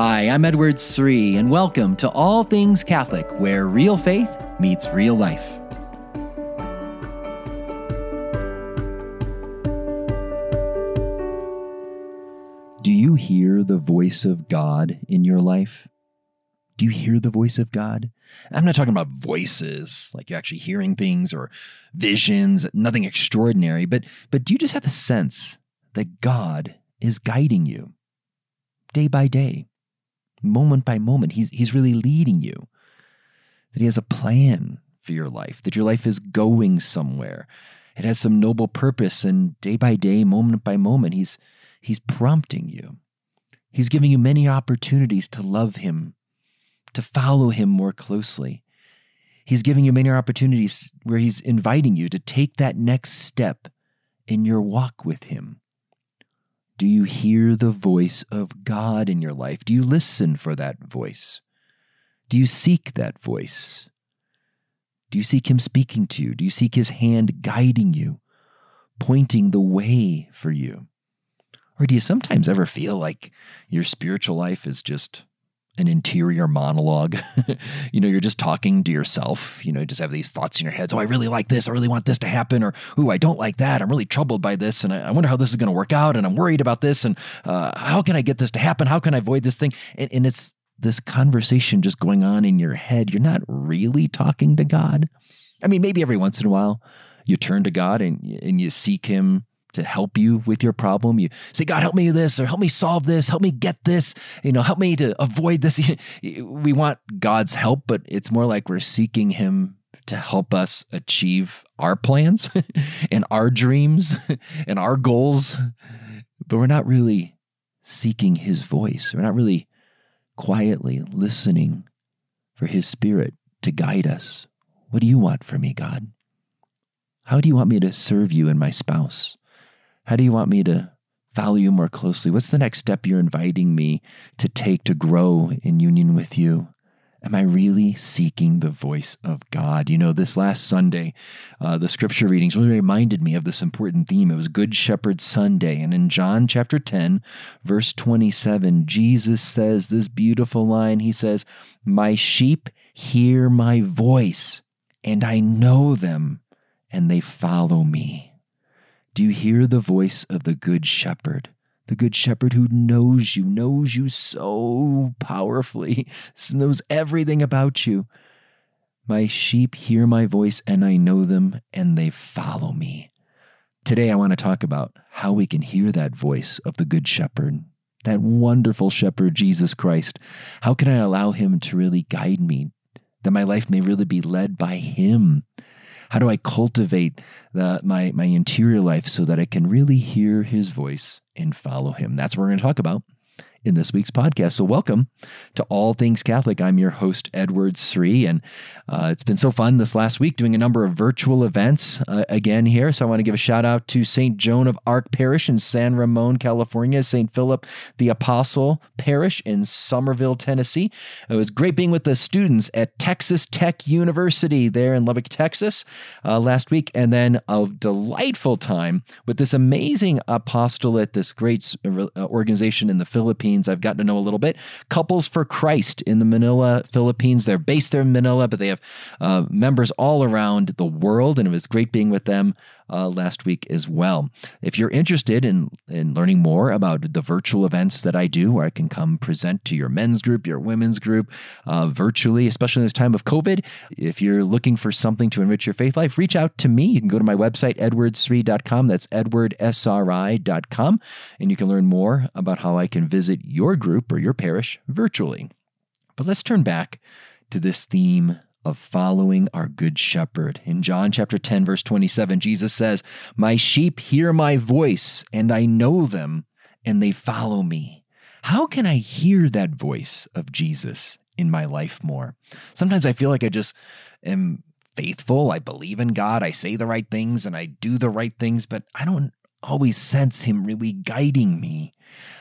Hi, I'm Edward Sri, and welcome to All Things Catholic, where real faith meets real life. Do you hear the voice of God in your life? Do you hear the voice of God? I'm not talking about voices, like you're actually hearing things or visions, nothing extraordinary, but but do you just have a sense that God is guiding you day by day, moment by moment? He's he's really leading you. That he has a plan for your life, that your life is going somewhere. It has some noble purpose, and day by day, moment by moment, he's he's prompting you. He's giving you many opportunities to love him to follow him more closely. He's giving you many opportunities where he's inviting you to take that next step in your walk with him. Do you hear the voice of God in your life? Do you listen for that voice? Do you seek that voice? Do you seek him speaking to you? Do you seek his hand guiding you, pointing the way for you? Or do you sometimes ever feel like your spiritual life is just an interior monologue. you know, you're just talking to yourself. You know, you just have these thoughts in your head. Oh, I really like this. I really want this to happen. Or, ooh, I don't like that. I'm really troubled by this. And I, I wonder how this is going to work out. And I'm worried about this. And uh, how can I get this to happen? How can I avoid this thing? And, and it's this conversation just going on in your head. You're not really talking to God. I mean, maybe every once in a while you turn to God and, and you seek Him to help you with your problem. You say, God, help me with this, or help me solve this, help me get this, you know, help me to avoid this. We want God's help, but it's more like we're seeking Him to help us achieve our plans and our dreams and our goals. But we're not really seeking His voice. We're not really quietly listening for His Spirit to guide us. What do you want for me, God? How do you want me to serve you and my spouse? How do you want me to follow you more closely? What's the next step you're inviting me to take to grow in union with you? Am I really seeking the voice of God? You know, this last Sunday, uh, the scripture readings really reminded me of this important theme. It was Good Shepherd Sunday. And in John chapter 10, verse 27, Jesus says this beautiful line He says, My sheep hear my voice, and I know them, and they follow me. Do you hear the voice of the Good Shepherd? The Good Shepherd who knows you, knows you so powerfully, knows everything about you. My sheep hear my voice, and I know them, and they follow me. Today, I want to talk about how we can hear that voice of the Good Shepherd, that wonderful Shepherd, Jesus Christ. How can I allow Him to really guide me, that my life may really be led by Him? How do I cultivate the, my, my interior life so that I can really hear his voice and follow him? That's what we're going to talk about in this week's podcast. So, welcome to All Things Catholic. I'm your host, Edward Sri, and uh, it's been so fun this last week doing a number of virtual events uh, again here. So, I want to give a shout out to St. Joan of Arc Parish in San Ramon, California, St. Philip the Apostle Parish in Somerville, Tennessee. It was great being with the students at Texas Tech University there in Lubbock, Texas uh, last week, and then a delightful time with this amazing apostolate, this great uh, organization in the Philippines Philippines. I've gotten to know a little bit. Couples for Christ in the Manila, Philippines. They're based there in Manila, but they have uh, members all around the world, and it was great being with them uh, last week as well. If you're interested in, in learning more about the virtual events that I do, where I can come present to your men's group, your women's group uh, virtually, especially in this time of COVID, if you're looking for something to enrich your faith life, reach out to me. You can go to my website, edwardsri.com. That's edwardsri.com. And you can learn more about how I can visit your group or your parish virtually. But let's turn back to this theme of following our good shepherd. In John chapter 10 verse 27, Jesus says, "My sheep hear my voice, and I know them, and they follow me." How can I hear that voice of Jesus in my life more? Sometimes I feel like I just am faithful, I believe in God, I say the right things and I do the right things, but I don't always sense him really guiding me.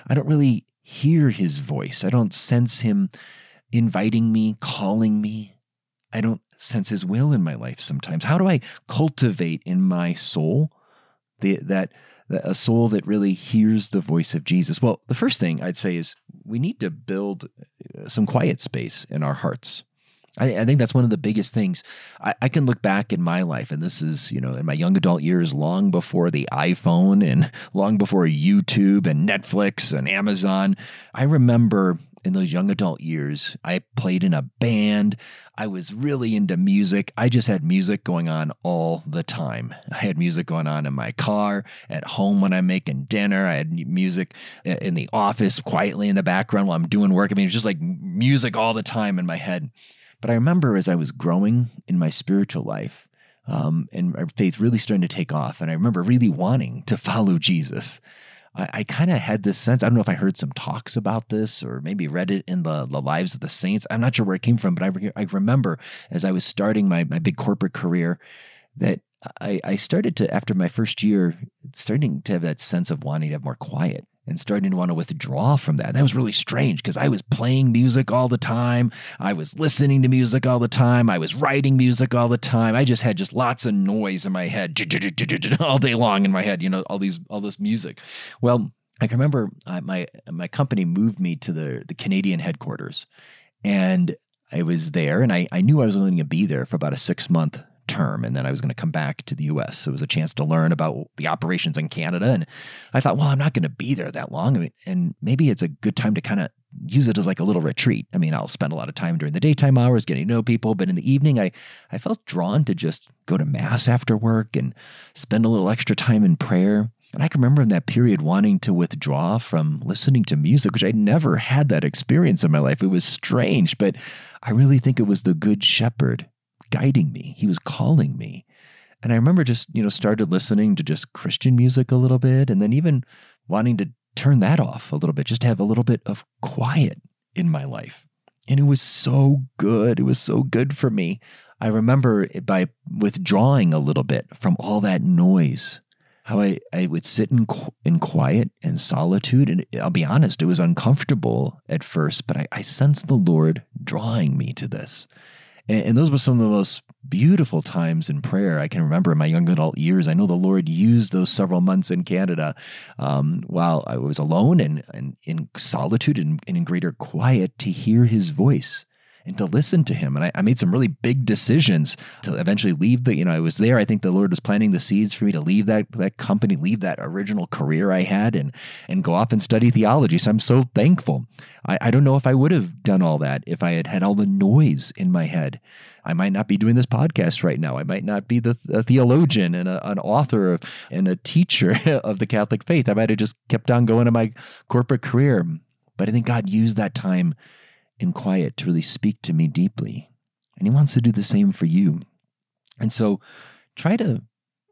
I don't really hear his voice. I don't sense him inviting me, calling me. I don't sense His will in my life sometimes. How do I cultivate in my soul The, that, that a soul that really hears the voice of Jesus. Well, the first thing I'd say is we need to build uh, some quiet space in our hearts. I, I think that's one of the biggest things. I, I, can look back in my life, and this is, you know, in my young adult years, long before the iPhone and long before YouTube and Netflix and Amazon. I remember in those young adult years, I played in a band. I was really into music. I just had music going on all the time. I had music going on in my car, at home when I'm making dinner. I had music in the office quietly in the background while I'm doing work. I mean, it was just like music all the time in my head. But I remember as I was growing in my spiritual life, um, and faith really starting to take off, and I remember really wanting to follow Jesus. I, I kind of had this sense. I don't know if I heard some talks about this or maybe read it in the, the lives of the saints. I'm not sure where it came from, but I, re- I remember as I was starting my, my big corporate career that I, I started to, after my first year, starting to have that sense of wanting to have more quiet and starting to want to withdraw from that. And that was really strange because I was playing music all the time. I was listening to music all the time. I was writing music all the time. I just had just lots of noise in my head all day long in my head, you know, all these all this music. Well, I can remember uh, my my company moved me to the the Canadian headquarters and I was there and I, I knew I was only going to be there for about a six month term and then I was going to come back to the US. So it was a chance to learn about the operations in Canada. And I thought, well, I'm not going to be there that long. I mean, and maybe it's a good time to kind of use it as like a little retreat. I mean, I'll spend a lot of time during the daytime hours getting to know people, but in the evening, I, I felt drawn to just go to mass after work and spend a little extra time in prayer. And I can remember in that period wanting to withdraw from listening to music, which I never had that experience in my life. It was strange, but I really think it was the Good Shepherd guiding me. He was calling me. And I remember just, you know, started listening to just Christian music a little bit and then even wanting to turn that off a little bit, just to have a little bit of quiet in my life. And it was so good. It was so good for me. I remember by withdrawing a little bit from all that noise, how I, I would sit in, in quiet and solitude. And I'll be honest, it was uncomfortable at first, but I, I sensed the Lord drawing me to this. And, and those were some of the most beautiful times in prayer I can remember in my young adult years. I know the Lord used those several months in Canada um, while I was alone and, and in solitude and, and in greater quiet to hear his voice and to listen to him. And I, I, made some really big decisions to eventually leave the, you know, I was there. I think the Lord was planting the seeds for me to leave that that company, leave that original career I had and and go off and study theology. So I'm so thankful. I, I don't know if I would have done all that if I had had all the noise in my head. I might not be doing this podcast right now. I might not be the a theologian and a, an author and a teacher of the Catholic faith. I might have just kept on going in my corporate career. But I think God used that time in quiet to really speak to me deeply. And He wants to do the same for you. And so try to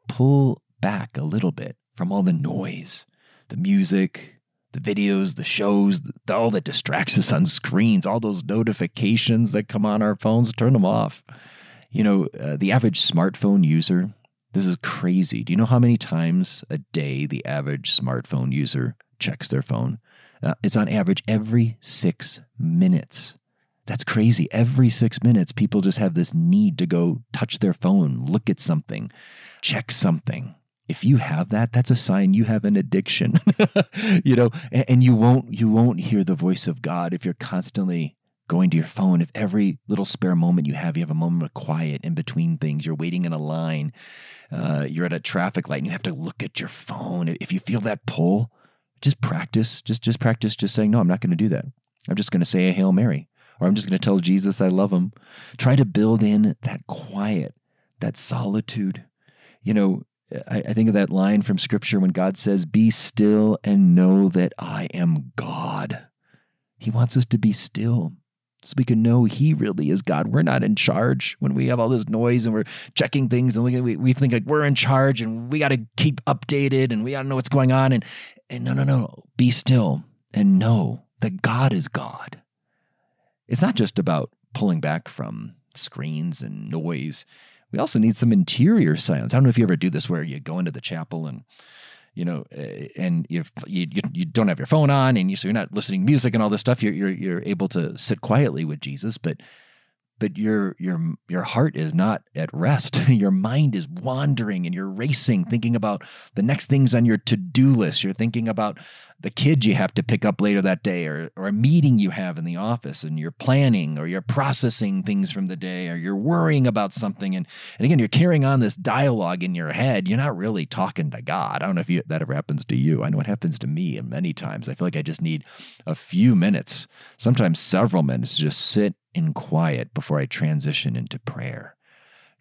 pull back a little bit from all the noise, the music, the videos, the shows, the, all that distracts us on screens, all those notifications that come on our phones, turn them off. You know, uh, the average smartphone user, this is crazy. Do you know how many times a day the average smartphone user checks their phone? Uh, it's on average every six minutes. That's crazy. Every six minutes, people just have this need to go touch their phone, look at something, check something. If you have that, that's a sign you have an addiction. you know, and, and you won't you won't hear the voice of God if you're constantly going to your phone. If every little spare moment you have, you have a moment of quiet in between things, you're waiting in a line, uh, you're at a traffic light, and you have to look at your phone. If you feel that pull, just practice, just just practice just saying, no, I'm not going to do that. I'm just going to say a Hail Mary, or I'm just going to tell Jesus I love him. Try to build in that quiet, that solitude. You know, I, I think of that line from scripture when God says, Be still and know that I am God. He wants us to be still so we can know He really is God. We're not in charge when we have all this noise and we're checking things and we, we think like we're in charge and we got to keep updated and we got to know what's going on. And, and no, no, no, be still and know that God is God. It's not just about pulling back from screens and noise. We also need some interior silence. I don't know if you ever do this where you go into the chapel and you know, eh, and if you, you, you don't have your phone on and you, so you're not listening to music and all this stuff, you're, you're, you're able to sit quietly with Jesus. But but your your your heart is not at rest. your mind is wandering and you're racing, thinking about the next things on your to-do list. You're thinking about the kid you have to pick up later that day or or a meeting you have in the office and you're planning or you're processing things from the day or you're worrying about something and and again you're carrying on this dialogue in your head. You're not really talking to God. I don't know if you, that ever happens to you. I know it happens to me and many times. I feel like I just need a few minutes, sometimes several minutes to just sit in quiet before I transition into prayer.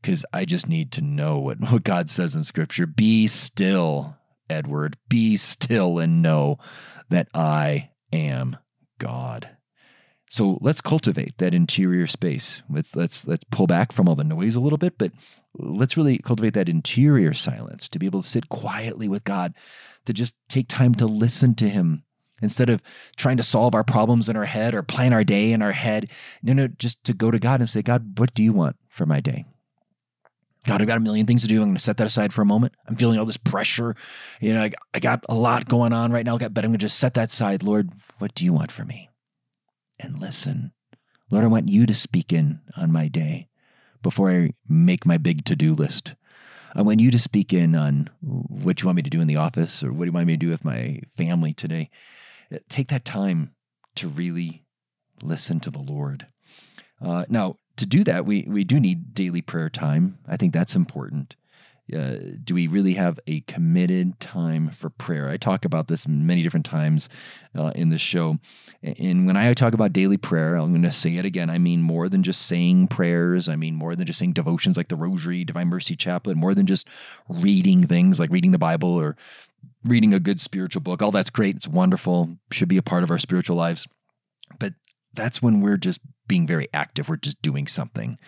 Because I just need to know what, what God says in Scripture. Be still, Edward. Be still and know that I am God. So let's cultivate that interior space. Let's let's let's pull back from all the noise a little bit, but let's really cultivate that interior silence to be able to sit quietly with God, to just take time to listen to him Instead of trying to solve our problems in our head or plan our day in our head, no, no, just to go to God and say, God, what do you want for my day? God, I've got a million things to do. I'm going to set that aside for a moment. I'm feeling all this pressure. You know, I, I got a lot going on right now, but I'm going to just set that aside. Lord, what do you want for me? And listen. Lord, I want you to speak in on my day before I make my big to do list. I want you to speak in on what you want me to do in the office or what do you want me to do with my family today. Take that time to really listen to the Lord. Uh, now, to do that, we, we do need daily prayer time. I think that's important. Uh, do we really have a committed time for prayer? I talk about this many different times uh, in the show. And when I talk about daily prayer, I'm going to say it again. I mean more than just saying prayers. I mean more than just saying devotions like the Rosary, Divine Mercy Chaplet, more than just reading things like reading the Bible or reading a good spiritual book. All that's great. It's wonderful. Should be a part of our spiritual lives. That's when we're just being very active. We're just doing something.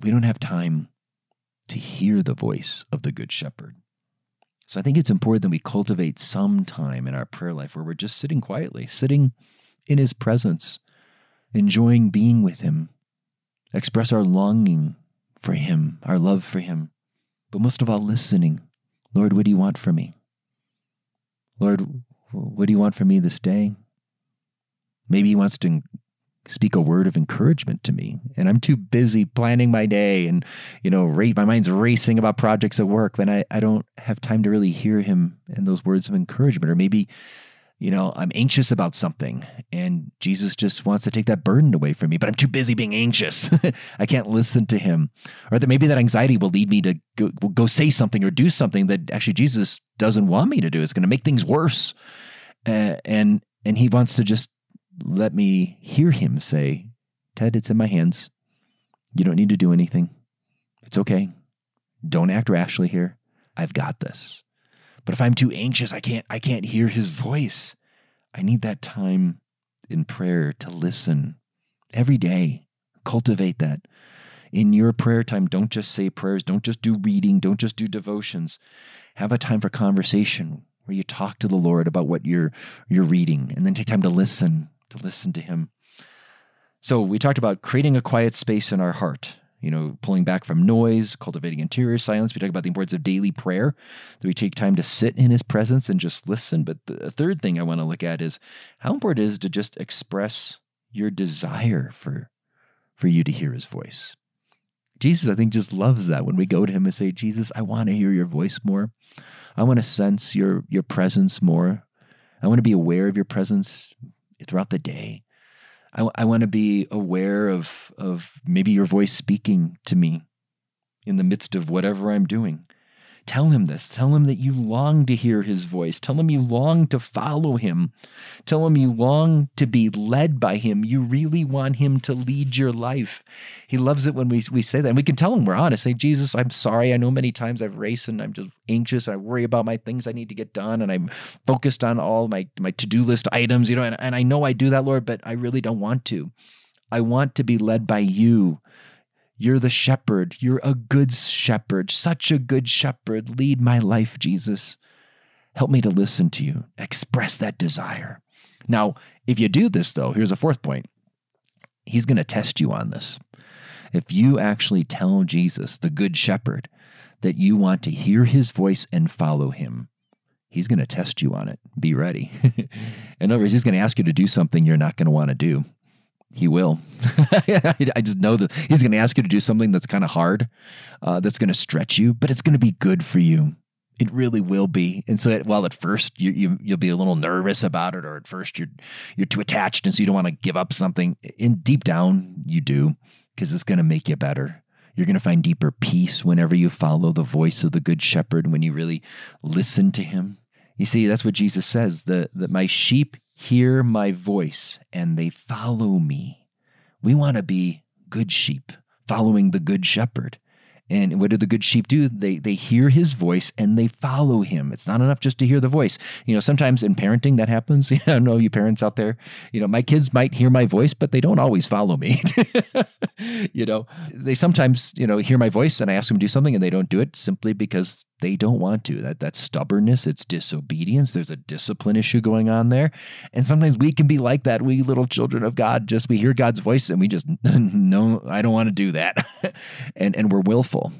We don't have time to hear the voice of the Good Shepherd. So I think it's important that we cultivate some time in our prayer life where we're just sitting quietly, sitting in His presence, enjoying being with Him, express our longing for Him, our love for Him, but most of all, listening. Lord, what do you want from me? Lord, what do you want from me this day? Maybe He wants to speak a word of encouragement to me. And i'm too busy planning my day and you know my mind's racing about projects at work and I, I don't have time to really hear him in those words of encouragement. Or maybe you know i'm anxious about something and jesus just wants to take that burden away from me but i'm too busy being anxious. I can't listen to him. Or that maybe that anxiety will lead me to go, go say something or do something that actually jesus doesn't want me to do. It's going to make things worse. Uh, and and he wants to just let me hear him say, Ted, it's in my hands. You don't need to do anything. It's okay. Don't act rashly here. I've got this. But if I'm too anxious, I can't I can't hear his voice. I need that time in prayer to listen every day. Cultivate that. In your prayer time, don't just say prayers, don't just do reading, don't just do devotions. Have a time for conversation where you talk to the Lord about what you're you're reading and then take time to listen to listen to Him. So we talked about creating a quiet space in our heart, you know, pulling back from noise, cultivating interior silence. We talked about the importance of daily prayer, that we take time to sit in His presence and just listen. But the third thing I want to look at is how important it is to just express your desire for, for you to hear His voice. Jesus, I think, just loves that when we go to Him and say, Jesus, I want to hear your voice more. I want to sense your, your presence more. I want to be aware of your presence throughout the day. I, I want to be aware of, of maybe your voice speaking to me in the midst of whatever I'm doing. Tell him this. Tell him that you long to hear his voice. Tell him you long to follow him. Tell him you long to be led by him. You really want him to lead your life. He loves it when we, we say that. And we can tell him we're honest. Say, Jesus, I'm sorry. I know many times I've raced and I'm just anxious. I worry about my things I need to get done. And I'm focused on all my, my to do list items, you know, and, and I know I do that, Lord, but I really don't want to. I want to be led by you. You're the shepherd. You're a good shepherd, such a good shepherd. Lead my life, Jesus. Help me to listen to you. Express that desire. Now, if you do this, though, here's a fourth point He's going to test you on this. If you actually tell Jesus, the good shepherd, that you want to hear his voice and follow him, he's going to test you on it. Be ready. In other words, he's going to ask you to do something you're not going to want to do He will. I just know that He's going to ask you to do something that's kind of hard, uh, that's going to stretch you, but it's going to be good for you. It really will be. And so, at, while at first you, you you'll be a little nervous about it, or at first you're you're too attached, and so you don't want to give up something. In deep down, you do because it's going to make you better. You're going to find deeper peace whenever you follow the voice of the Good Shepherd, when you really listen to Him. You see, that's what Jesus says that, that my sheep hear my voice and they follow me. We want to be good sheep, following the good shepherd. And what do the good sheep do? They they hear his voice and they follow him. It's not enough just to hear the voice. You know, sometimes in parenting that happens. I know you parents out there. You know, my kids might hear my voice, but they don't always follow me. you know, they sometimes you know hear my voice and I ask them to do something and they don't do it simply because they don't want to. That that stubbornness, it's disobedience. There's a discipline issue going on there. And sometimes we can be like that. We little children of God, just we hear God's voice and we just no, I don't want to do that. and and we're willful.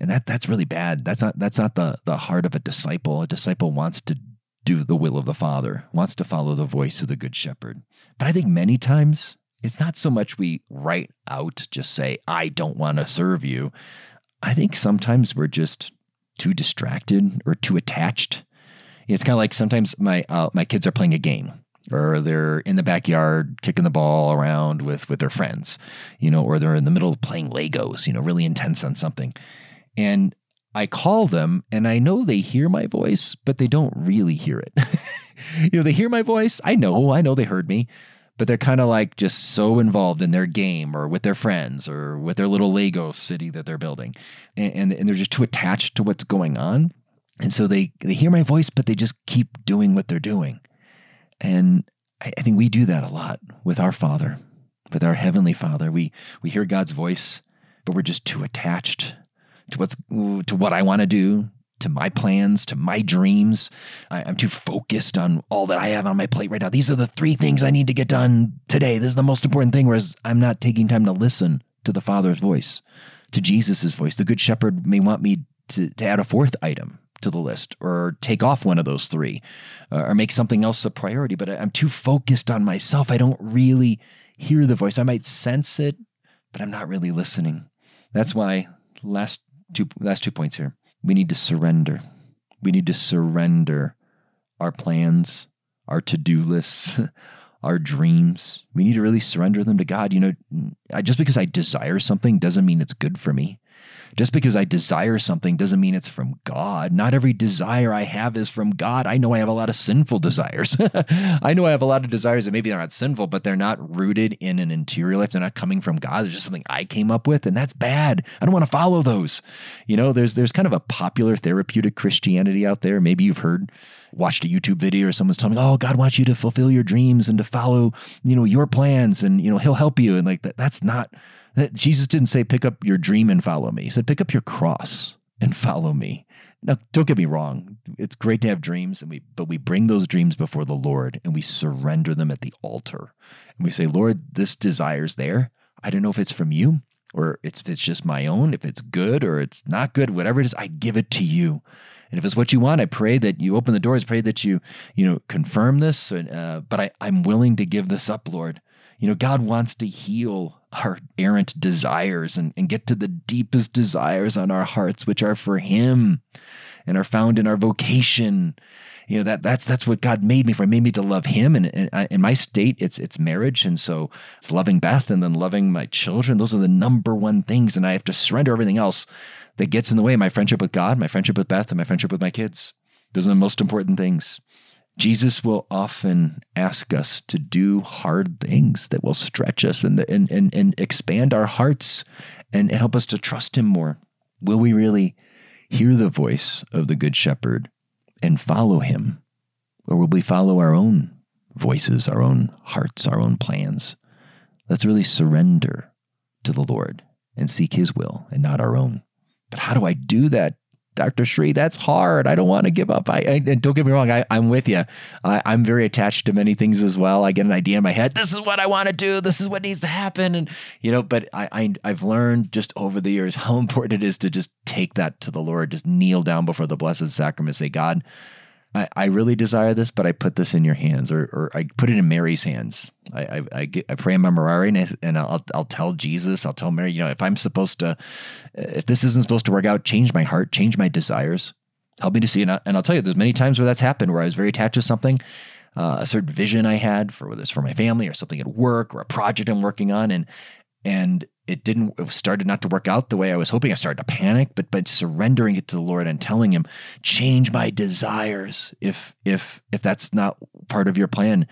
And that that's really bad. That's not that's not the the heart of a disciple. A disciple wants to do the will of the Father, wants to follow the voice of the good shepherd. But I think many times it's not so much we write out just say I don't want to serve you. I think sometimes we're just too distracted or too attached. It's kind of like sometimes my uh, my kids are playing a game or they're in the backyard kicking the ball around with with their friends, you know, or they're in the middle of playing Legos, you know, really intense on something. And I call them and I know they hear my voice, but they don't really hear it. you know, they hear my voice. I know, I know they heard me, but they're kind of like just so involved in their game or with their friends or with their little Lego city that they're building. And, and, and, they're just too attached to what's going on. And so they, they hear my voice, but they just keep doing what they're doing. And I, I think we do that a lot with our Father, with our Heavenly Father. We, we hear God's voice, but we're just too attached to what's to what I want to do, to my plans, to my dreams. I, am too focused on all that I have on my plate right now. These are the three things I need to get done today. This is the most important thing. Whereas I'm not taking time to listen to the Father's voice, to Jesus' voice. The Good Shepherd may want me to, to add a fourth item to the list or take off one of those three uh, or make something else a priority, but I'm too focused on myself. I don't really hear the voice. I might sense it, but I'm not really listening. That's why last two last two points here we need to surrender. We need to surrender our plans, our to do lists, our dreams. We need to really surrender them to God. You know, just because I desire something doesn't mean it's good for me. Just because I desire something doesn't mean it's from God. Not every desire I have is from God. I know I have a lot of sinful desires. I know I have a lot of desires that maybe they're not sinful, but they're not rooted in an interior life. They're not coming from God. They're just something I came up with, and that's bad. I don't want to follow those. You know, there's there's kind of a popular therapeutic Christianity out there. Maybe you've heard, watched a YouTube video or someone's telling me, "Oh, God wants you to fulfill your dreams and to follow, you know, your plans, and you know, He'll help you." And like that, that's not Jesus didn't say, pick up your dream and follow me. He said, pick up your cross and follow me. Now, don't get me wrong. It's great to have dreams, and we but we bring those dreams before the Lord and we surrender them at the altar. And we say, Lord, this desire's there. I don't know if it's from you or it's, if it's just my own, if it's good or it's not good, whatever it is, I give it to you. And if it's what you want, I pray that you open the doors, pray that you, you know, confirm this. Uh, but I, I'm willing to give this up, Lord. You know, God wants to heal our errant desires and, and get to the deepest desires on our hearts, which are for Him and are found in our vocation. You know that that's that's what God made me for. He made me to love Him, and, and in my state, it's it's marriage, and so it's loving Beth and then loving my children. Those are the number one things, and I have to surrender everything else that gets in the way. My friendship with God, my friendship with Beth, and my friendship with my kids. Those are the most important things. Jesus will often ask us to do hard things that will stretch us and, and, and, and expand our hearts and, and help us to trust Him more. Will we really hear the voice of the Good Shepherd and follow Him? Or will we follow our own voices, our own hearts, our own plans? Let's really surrender to the Lord and seek His will and not our own. But how do I do that? Dr. Sri, that's hard. I don't want to give up. I, I and don't get me wrong, I, am with you. I, I'm very attached to many things as well. I get an idea in my head. This is what I want to do. This is what needs to happen. And you know, but I, I I've learned just over the years how important it is to just take that to the Lord, just kneel down before the blessed sacrament, say, God, I, I really desire this, but I put this in your hands, or, or I put it in Mary's hands. I I, I, get, I pray a memorare, and, I, and I'll I'll tell Jesus, I'll tell Mary, you know, if I'm supposed to, if this isn't supposed to work out, change my heart, change my desires, help me to see. And, I, and I'll tell you, there's many times where that's happened, where I was very attached to something, uh, a certain vision I had for whether it's for my family or something at work or a project I'm working on, and and it didn't it started not to work out the way I was hoping. I started to panic, but but surrendering it to the Lord and telling him, change my desires if if if that's not part of your plan.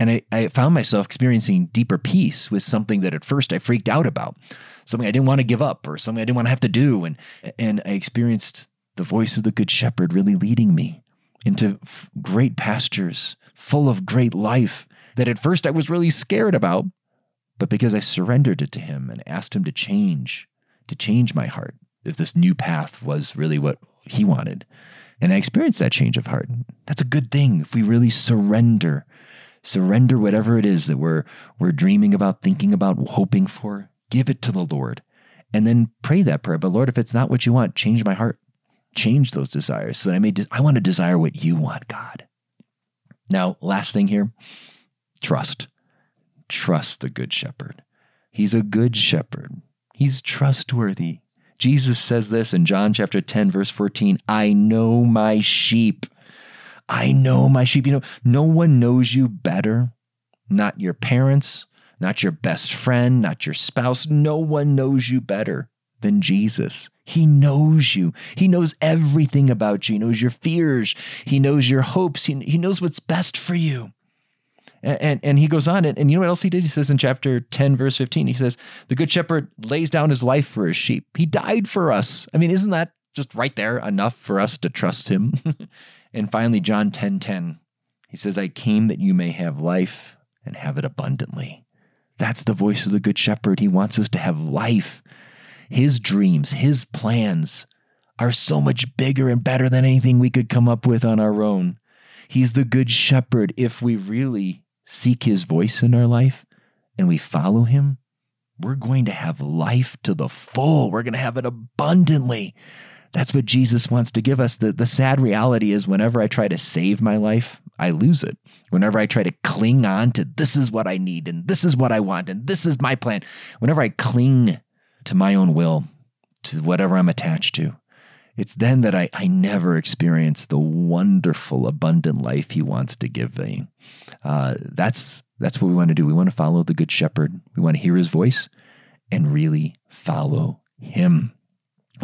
And I, I found myself experiencing deeper peace with something that at first I freaked out about, something I didn't want to give up or something I didn't want to have to do. And and I experienced the voice of the Good Shepherd really leading me into great pastures full of great life that at first I was really scared about but because I surrendered it to Him and asked Him to change, to change my heart, if this new path was really what He wanted. And I experienced that change of heart. That's a good thing if we really surrender. Surrender whatever it is that we're, we're dreaming about, thinking about, hoping for. Give it to the Lord. And then pray that prayer. But Lord, if it's not what you want, change my heart. Change those desires so that I may, de- I want to desire what you want, God. Now, last thing here trust trust the Good Shepherd. He's a good shepherd, he's trustworthy. Jesus says this in John chapter 10, verse 14 I know my sheep. I know my sheep. You know, no one knows you better, not your parents, not your best friend, not your spouse. No one knows you better than Jesus. He knows you. He knows everything about you. He knows your fears. He knows your hopes. He, he knows what's best for you. And, and, and he goes on, and, and you know what else he did? He says in chapter 10, verse 15, he says, The good shepherd lays down his life for his sheep. He died for us. I mean, isn't that just right there enough for us to trust him? and finally, John 10 10, he says, I came that you may have life and have it abundantly. That's the voice of the good shepherd. He wants us to have life. His dreams, his plans are so much bigger and better than anything we could come up with on our own. He's the good shepherd if we really seek his voice in our life and we follow him, we're going to have life to the full. We're going to have it abundantly. That's what Jesus wants to give us. The, the sad reality is, whenever I try to save my life, I lose it. Whenever I try to cling on to this is what I need and this is what I want and this is my plan, whenever I cling to my own will, to whatever I'm attached to, it's then that I, I never experience the wonderful, abundant life he wants to give me. Uh, that's, that's what we want to do. We want to follow the Good Shepherd. We want to hear his voice and really follow him.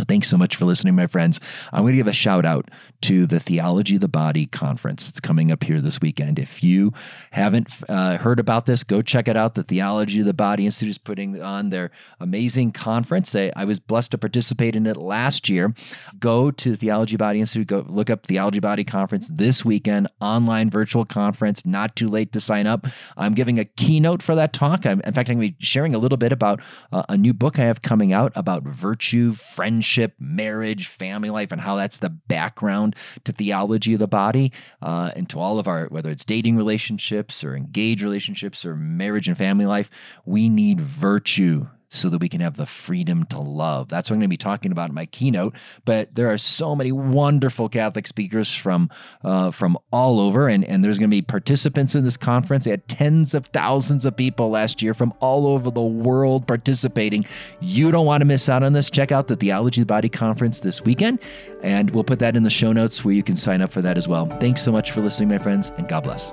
Thanks so much for listening, my friends. I'm going to give a shout out to the Theology of the Body conference that's coming up here this weekend. If you haven't uh, heard about this, go check it out. The Theology of the Body Institute is putting on their amazing conference. They, I was blessed to participate in it last year. Go to Theology Body Institute, go look up Theology Body Conference this weekend, online virtual conference, not too late to sign up. I'm giving a keynote for that talk. I'm, in fact, I'm going to be sharing a little bit about uh, a new book I have coming out about virtue, friendship friendship, marriage, family life, and how that's the background to theology of the body uh, and to all of our, whether it's dating relationships or engaged relationships or marriage and family life. We need virtue so that we can have the freedom to love. That's what I'm going to be talking about in my keynote. But there are so many wonderful Catholic speakers from uh, from all over, and, and there's going to be participants in this conference. They had tens of thousands of people last year from all over the world participating. You don't want to miss out on this. Check out the Theology of the Body conference this weekend, and we'll put that in the show notes where you can sign up for that as well. Thanks so much for listening, my friends, and God bless.